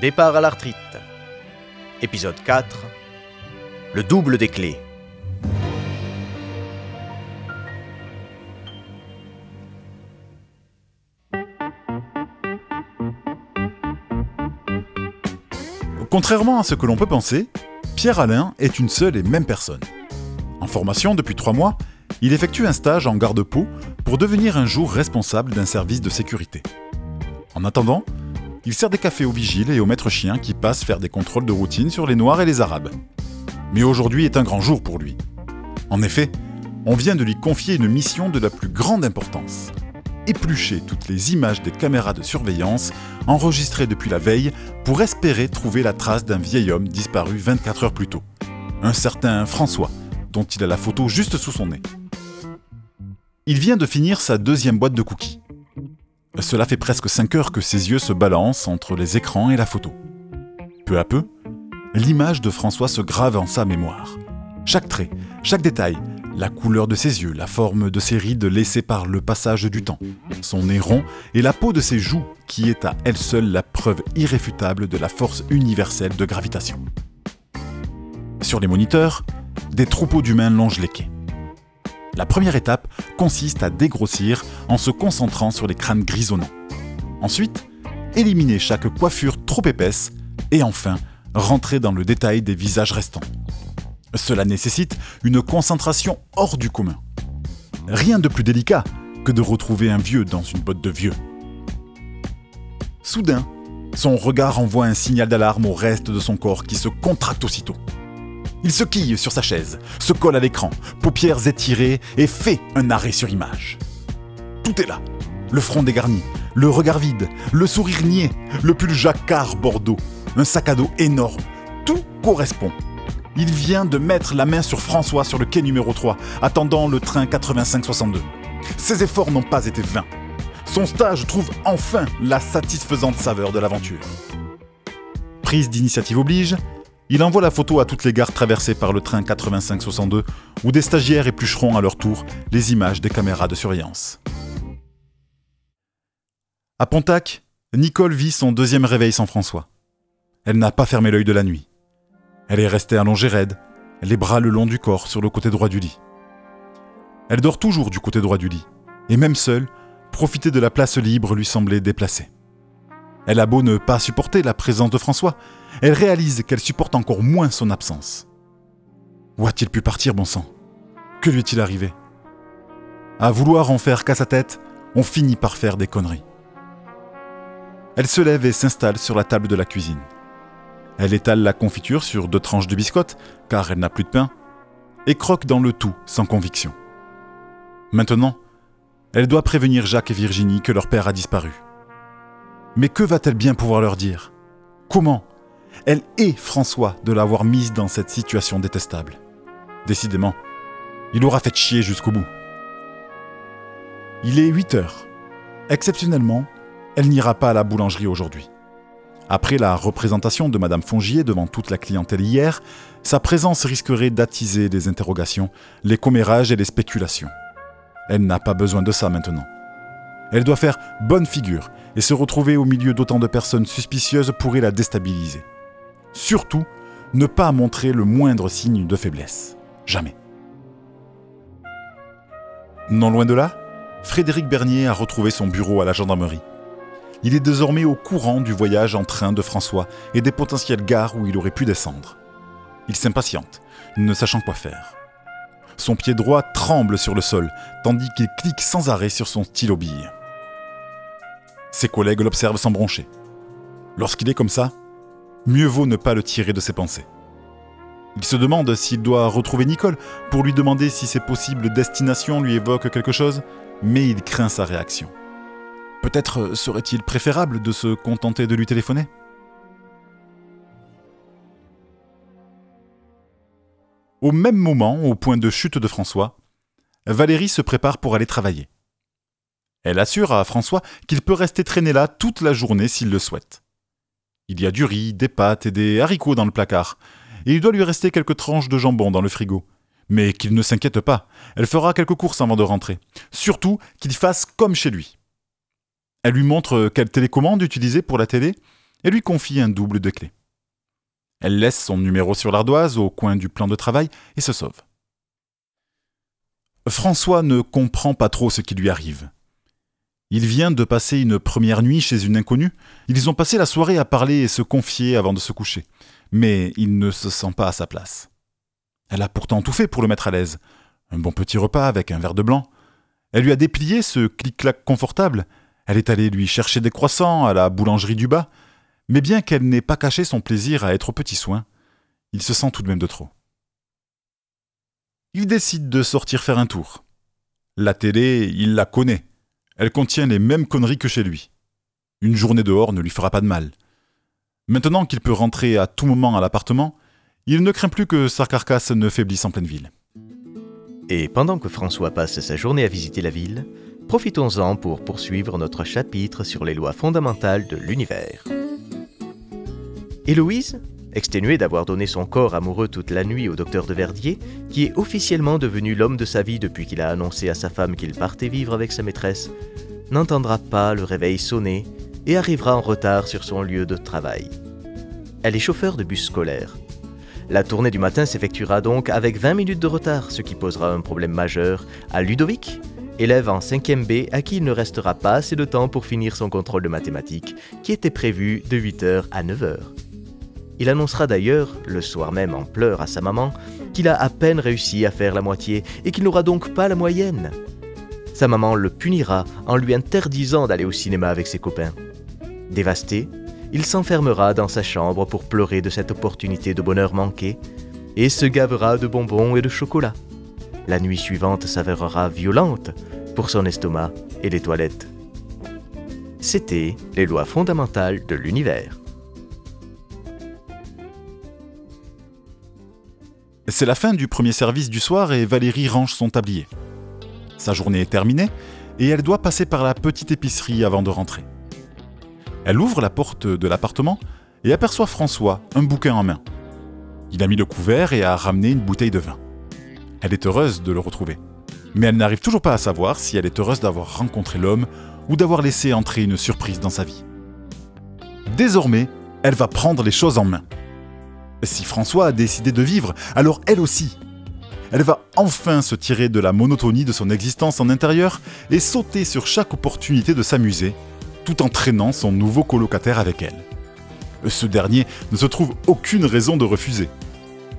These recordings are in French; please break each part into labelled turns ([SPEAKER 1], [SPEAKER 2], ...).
[SPEAKER 1] Départ à l'arthrite. Épisode 4. Le double des clés.
[SPEAKER 2] Contrairement à ce que l'on peut penser, Pierre Alain est une seule et même personne. En formation depuis trois mois, il effectue un stage en garde-peau pour devenir un jour responsable d'un service de sécurité. En attendant, il sert des cafés aux vigiles et aux maîtres chiens qui passent faire des contrôles de routine sur les Noirs et les Arabes. Mais aujourd'hui est un grand jour pour lui. En effet, on vient de lui confier une mission de la plus grande importance. Éplucher toutes les images des caméras de surveillance enregistrées depuis la veille pour espérer trouver la trace d'un vieil homme disparu 24 heures plus tôt. Un certain François, dont il a la photo juste sous son nez. Il vient de finir sa deuxième boîte de cookies. Cela fait presque 5 heures que ses yeux se balancent entre les écrans et la photo. Peu à peu, l'image de François se grave en sa mémoire. Chaque trait, chaque détail, la couleur de ses yeux, la forme de ses rides laissées par le passage du temps, son nez rond et la peau de ses joues qui est à elle seule la preuve irréfutable de la force universelle de gravitation. Sur les moniteurs, des troupeaux d'humains longent les quais. La première étape consiste à dégrossir en se concentrant sur les crânes grisonnants. Ensuite, éliminer chaque coiffure trop épaisse et enfin, rentrer dans le détail des visages restants. Cela nécessite une concentration hors du commun. Rien de plus délicat que de retrouver un vieux dans une botte de vieux. Soudain, son regard envoie un signal d'alarme au reste de son corps qui se contracte aussitôt. Il se quille sur sa chaise, se colle à l'écran, paupières étirées et fait un arrêt sur image. Tout est là. Le front dégarni, le regard vide, le sourire niais, le pull jacquard bordeaux, un sac à dos énorme. Tout correspond. Il vient de mettre la main sur François sur le quai numéro 3, attendant le train 8562. Ses efforts n'ont pas été vains. Son stage trouve enfin la satisfaisante saveur de l'aventure. Prise d'initiative oblige, il envoie la photo à toutes les gares traversées par le train 8562, où des stagiaires éplucheront à leur tour les images des caméras de surveillance. À Pontac, Nicole vit son deuxième réveil sans François. Elle n'a pas fermé l'œil de la nuit. Elle est restée allongée raide, les bras le long du corps sur le côté droit du lit. Elle dort toujours du côté droit du lit, et même seule, profiter de la place libre lui semblait déplacée. Elle a beau ne pas supporter la présence de François, elle réalise qu'elle supporte encore moins son absence. Où a-t-il pu partir, bon sang? Que lui est-il arrivé? À vouloir en faire qu'à sa tête, on finit par faire des conneries. Elle se lève et s'installe sur la table de la cuisine. Elle étale la confiture sur deux tranches de biscotte, car elle n'a plus de pain, et croque dans le tout sans conviction. Maintenant, elle doit prévenir Jacques et Virginie que leur père a disparu. Mais que va-t-elle bien pouvoir leur dire? Comment? Elle est François de l'avoir mise dans cette situation détestable. Décidément, il aura fait chier jusqu'au bout. Il est 8 heures. Exceptionnellement, elle n'ira pas à la boulangerie aujourd'hui. Après la représentation de Madame Fongier devant toute la clientèle hier, sa présence risquerait d'attiser les interrogations, les commérages et les spéculations. Elle n'a pas besoin de ça maintenant. Elle doit faire bonne figure et se retrouver au milieu d'autant de personnes suspicieuses pourrait la déstabiliser. Surtout, ne pas montrer le moindre signe de faiblesse. Jamais. Non loin de là, Frédéric Bernier a retrouvé son bureau à la gendarmerie. Il est désormais au courant du voyage en train de François et des potentielles gares où il aurait pu descendre. Il s'impatiente, ne sachant quoi faire. Son pied droit tremble sur le sol, tandis qu'il clique sans arrêt sur son stylo bille. Ses collègues l'observent sans broncher. Lorsqu'il est comme ça, mieux vaut ne pas le tirer de ses pensées. Il se demande s'il doit retrouver Nicole pour lui demander si ses possibles destinations lui évoquent quelque chose, mais il craint sa réaction. Peut-être serait-il préférable de se contenter de lui téléphoner? Au même moment, au point de chute de François, Valérie se prépare pour aller travailler. Elle assure à François qu'il peut rester traîné là toute la journée s'il le souhaite. Il y a du riz, des pâtes et des haricots dans le placard, et il doit lui rester quelques tranches de jambon dans le frigo. Mais qu'il ne s'inquiète pas, elle fera quelques courses avant de rentrer. Surtout qu'il fasse comme chez lui. Elle lui montre quelle télécommande utiliser pour la télé, et lui confie un double de clés. Elle laisse son numéro sur l'ardoise au coin du plan de travail et se sauve. François ne comprend pas trop ce qui lui arrive. Il vient de passer une première nuit chez une inconnue. Ils ont passé la soirée à parler et se confier avant de se coucher. Mais il ne se sent pas à sa place. Elle a pourtant tout fait pour le mettre à l'aise. Un bon petit repas avec un verre de blanc. Elle lui a déplié ce clic-clac confortable. Elle est allée lui chercher des croissants à la boulangerie du bas. Mais bien qu'elle n'ait pas caché son plaisir à être aux petits soins, il se sent tout de même de trop. Il décide de sortir faire un tour. La télé, il la connaît. Elle contient les mêmes conneries que chez lui. Une journée dehors ne lui fera pas de mal. Maintenant qu'il peut rentrer à tout moment à l'appartement, il ne craint plus que sa carcasse ne faiblisse en pleine ville.
[SPEAKER 1] Et pendant que François passe sa journée à visiter la ville, profitons-en pour poursuivre notre chapitre sur les lois fondamentales de l'univers. Héloïse, exténuée d'avoir donné son corps amoureux toute la nuit au docteur de Verdier, qui est officiellement devenu l'homme de sa vie depuis qu'il a annoncé à sa femme qu'il partait vivre avec sa maîtresse, n'entendra pas le réveil sonner et arrivera en retard sur son lieu de travail. Elle est chauffeur de bus scolaire. La tournée du matin s'effectuera donc avec 20 minutes de retard, ce qui posera un problème majeur à Ludovic, élève en 5e B à qui il ne restera pas assez de temps pour finir son contrôle de mathématiques, qui était prévu de 8h à 9h. Il annoncera d'ailleurs, le soir même en pleurs à sa maman, qu'il a à peine réussi à faire la moitié et qu'il n'aura donc pas la moyenne. Sa maman le punira en lui interdisant d'aller au cinéma avec ses copains. Dévasté, il s'enfermera dans sa chambre pour pleurer de cette opportunité de bonheur manqué et se gavera de bonbons et de chocolat. La nuit suivante s'avérera violente pour son estomac et les toilettes. C'était les lois fondamentales de l'univers.
[SPEAKER 2] C'est la fin du premier service du soir et Valérie range son tablier. Sa journée est terminée et elle doit passer par la petite épicerie avant de rentrer. Elle ouvre la porte de l'appartement et aperçoit François, un bouquin en main. Il a mis le couvert et a ramené une bouteille de vin. Elle est heureuse de le retrouver. Mais elle n'arrive toujours pas à savoir si elle est heureuse d'avoir rencontré l'homme ou d'avoir laissé entrer une surprise dans sa vie. Désormais, elle va prendre les choses en main. Si François a décidé de vivre, alors elle aussi. Elle va enfin se tirer de la monotonie de son existence en intérieur et sauter sur chaque opportunité de s'amuser tout en traînant son nouveau colocataire avec elle. Ce dernier ne se trouve aucune raison de refuser.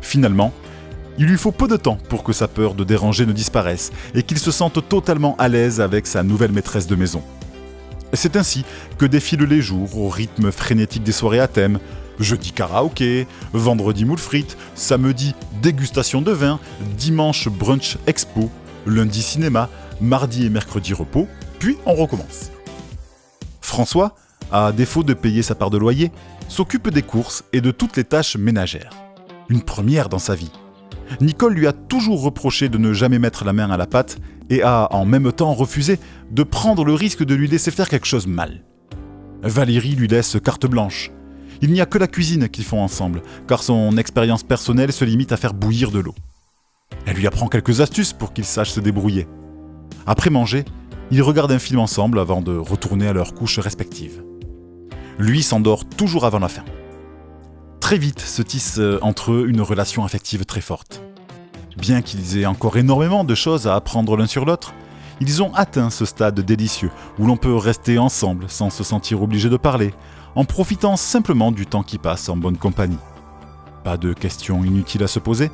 [SPEAKER 2] Finalement, il lui faut peu de temps pour que sa peur de déranger ne disparaisse et qu'il se sente totalement à l'aise avec sa nouvelle maîtresse de maison. C'est ainsi que défilent les jours au rythme frénétique des soirées à thème, jeudi karaoké, vendredi moule frites, samedi dégustation de vin, dimanche brunch expo, lundi cinéma, mardi et mercredi repos, puis on recommence. François, à défaut de payer sa part de loyer, s'occupe des courses et de toutes les tâches ménagères. Une première dans sa vie. Nicole lui a toujours reproché de ne jamais mettre la main à la pâte et a en même temps refusé de prendre le risque de lui laisser faire quelque chose mal. Valérie lui laisse carte blanche. Il n'y a que la cuisine qu'ils font ensemble, car son expérience personnelle se limite à faire bouillir de l'eau. Elle lui apprend quelques astuces pour qu'il sache se débrouiller. Après manger, ils regardent un film ensemble avant de retourner à leurs couches respectives. Lui s'endort toujours avant la fin. Très vite se tisse entre eux une relation affective très forte. Bien qu'ils aient encore énormément de choses à apprendre l'un sur l'autre, ils ont atteint ce stade délicieux où l'on peut rester ensemble sans se sentir obligé de parler, en profitant simplement du temps qui passe en bonne compagnie. Pas de questions inutiles à se poser,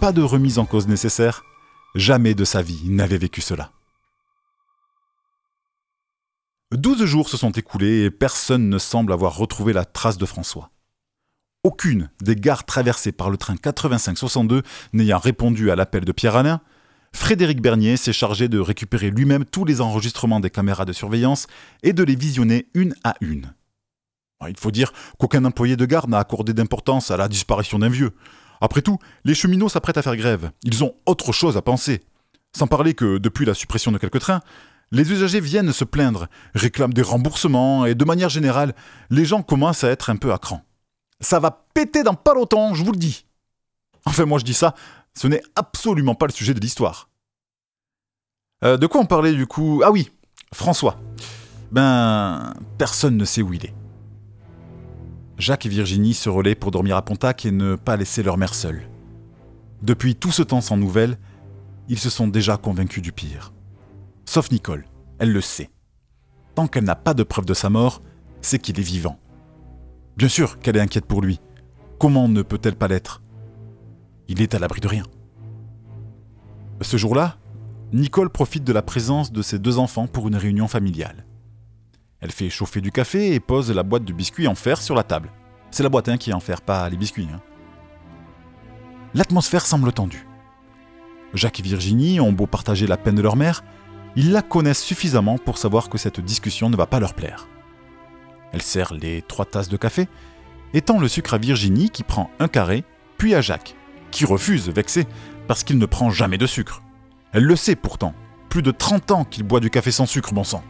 [SPEAKER 2] pas de remise en cause nécessaire, jamais de sa vie n'avait vécu cela. Douze jours se sont écoulés et personne ne semble avoir retrouvé la trace de François. Aucune des gares traversées par le train 85-62 n'ayant répondu à l'appel de Pierre-Alain, Frédéric Bernier s'est chargé de récupérer lui-même tous les enregistrements des caméras de surveillance et de les visionner une à une. Il faut dire qu'aucun employé de gare n'a accordé d'importance à la disparition d'un vieux. Après tout, les cheminots s'apprêtent à faire grève. Ils ont autre chose à penser. Sans parler que, depuis la suppression de quelques trains, les usagers viennent se plaindre, réclament des remboursements et de manière générale, les gens commencent à être un peu à cran. Ça va péter dans pas longtemps, je vous le dis. Enfin, moi je dis ça, ce n'est absolument pas le sujet de l'histoire. Euh, de quoi on parlait du coup? Ah oui, François. Ben, personne ne sait où il est. Jacques et Virginie se relaient pour dormir à Pontac et ne pas laisser leur mère seule. Depuis tout ce temps sans nouvelles, ils se sont déjà convaincus du pire. Sauf Nicole, elle le sait. Tant qu'elle n'a pas de preuve de sa mort, c'est qu'il est vivant. Bien sûr qu'elle est inquiète pour lui. Comment ne peut-elle pas l'être? Il est à l'abri de rien. Ce jour-là, Nicole profite de la présence de ses deux enfants pour une réunion familiale. Elle fait chauffer du café et pose la boîte de biscuits en fer sur la table. C'est la boîte hein, qui en fer, pas les biscuits. Hein. L'atmosphère semble tendue. Jacques et Virginie ont beau partager la peine de leur mère, ils la connaissent suffisamment pour savoir que cette discussion ne va pas leur plaire. Elle sert les trois tasses de café et tend le sucre à Virginie qui prend un carré, puis à Jacques, qui refuse, vexé, parce qu'il ne prend jamais de sucre. Elle le sait pourtant, plus de 30 ans qu'il boit du café sans sucre, bon sang.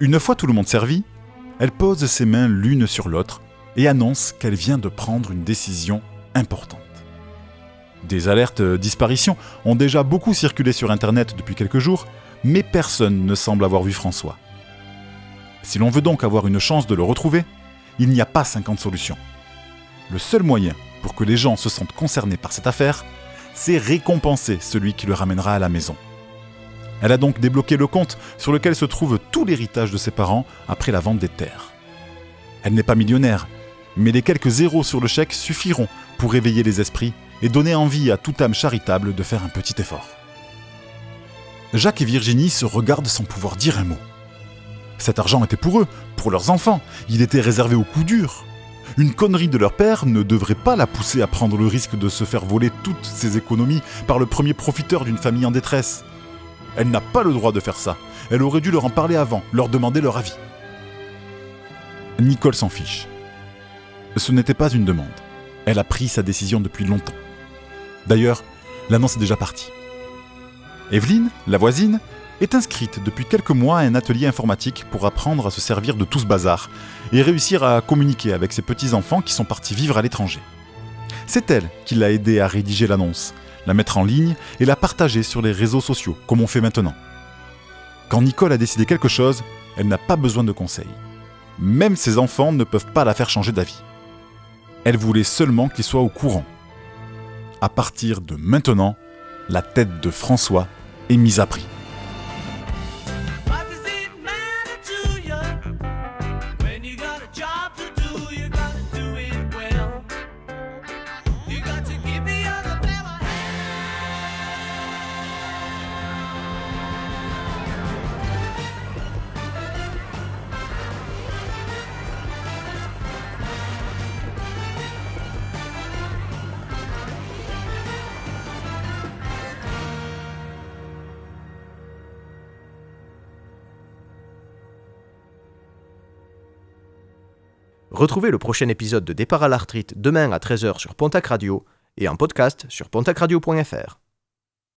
[SPEAKER 2] Une fois tout le monde servi, elle pose ses mains l'une sur l'autre et annonce qu'elle vient de prendre une décision importante. Des alertes disparition ont déjà beaucoup circulé sur Internet depuis quelques jours, mais personne ne semble avoir vu François. Si l'on veut donc avoir une chance de le retrouver, il n'y a pas 50 solutions. Le seul moyen pour que les gens se sentent concernés par cette affaire, c'est récompenser celui qui le ramènera à la maison. Elle a donc débloqué le compte sur lequel se trouve tout l'héritage de ses parents après la vente des terres. Elle n'est pas millionnaire, mais les quelques zéros sur le chèque suffiront pour réveiller les esprits et donner envie à toute âme charitable de faire un petit effort. Jacques et Virginie se regardent sans pouvoir dire un mot. Cet argent était pour eux, pour leurs enfants, il était réservé au coup dur. Une connerie de leur père ne devrait pas la pousser à prendre le risque de se faire voler toutes ses économies par le premier profiteur d'une famille en détresse. Elle n'a pas le droit de faire ça. Elle aurait dû leur en parler avant, leur demander leur avis. Nicole s'en fiche. Ce n'était pas une demande. Elle a pris sa décision depuis longtemps. D'ailleurs, l'annonce est déjà partie. Evelyne, la voisine, est inscrite depuis quelques mois à un atelier informatique pour apprendre à se servir de tout ce bazar et réussir à communiquer avec ses petits-enfants qui sont partis vivre à l'étranger. C'est elle qui l'a aidé à rédiger l'annonce, la mettre en ligne et la partager sur les réseaux sociaux, comme on fait maintenant. Quand Nicole a décidé quelque chose, elle n'a pas besoin de conseils. Même ses enfants ne peuvent pas la faire changer d'avis. Elle voulait seulement qu'il soit au courant. À partir de maintenant, la tête de François est mise à prix.
[SPEAKER 1] Retrouvez le prochain épisode de Départ à l'arthrite demain à 13h sur Pontac Radio et en podcast sur pontacradio.fr.